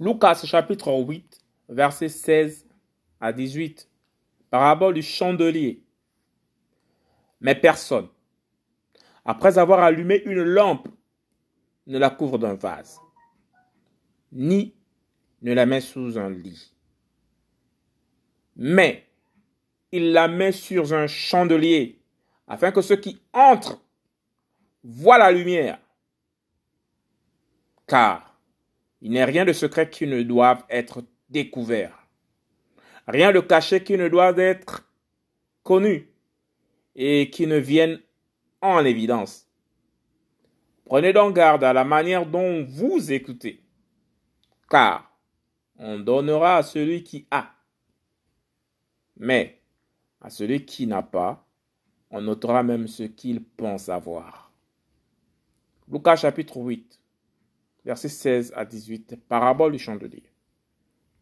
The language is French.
Lucas chapitre 8, versets 16 à 18. Parabole du chandelier. Mais personne, après avoir allumé une lampe, ne la couvre d'un vase, ni ne la met sous un lit. Mais il la met sur un chandelier, afin que ceux qui entrent voient la lumière. Car il n'est rien de secret qui ne doive être découvert, rien de caché qui ne doit être connu et qui ne vienne en évidence. Prenez donc garde à la manière dont vous écoutez, car on donnera à celui qui a, mais à celui qui n'a pas, on notera même ce qu'il pense avoir. Lucas chapitre 8, versets 16 à 18, parabole du chandelier.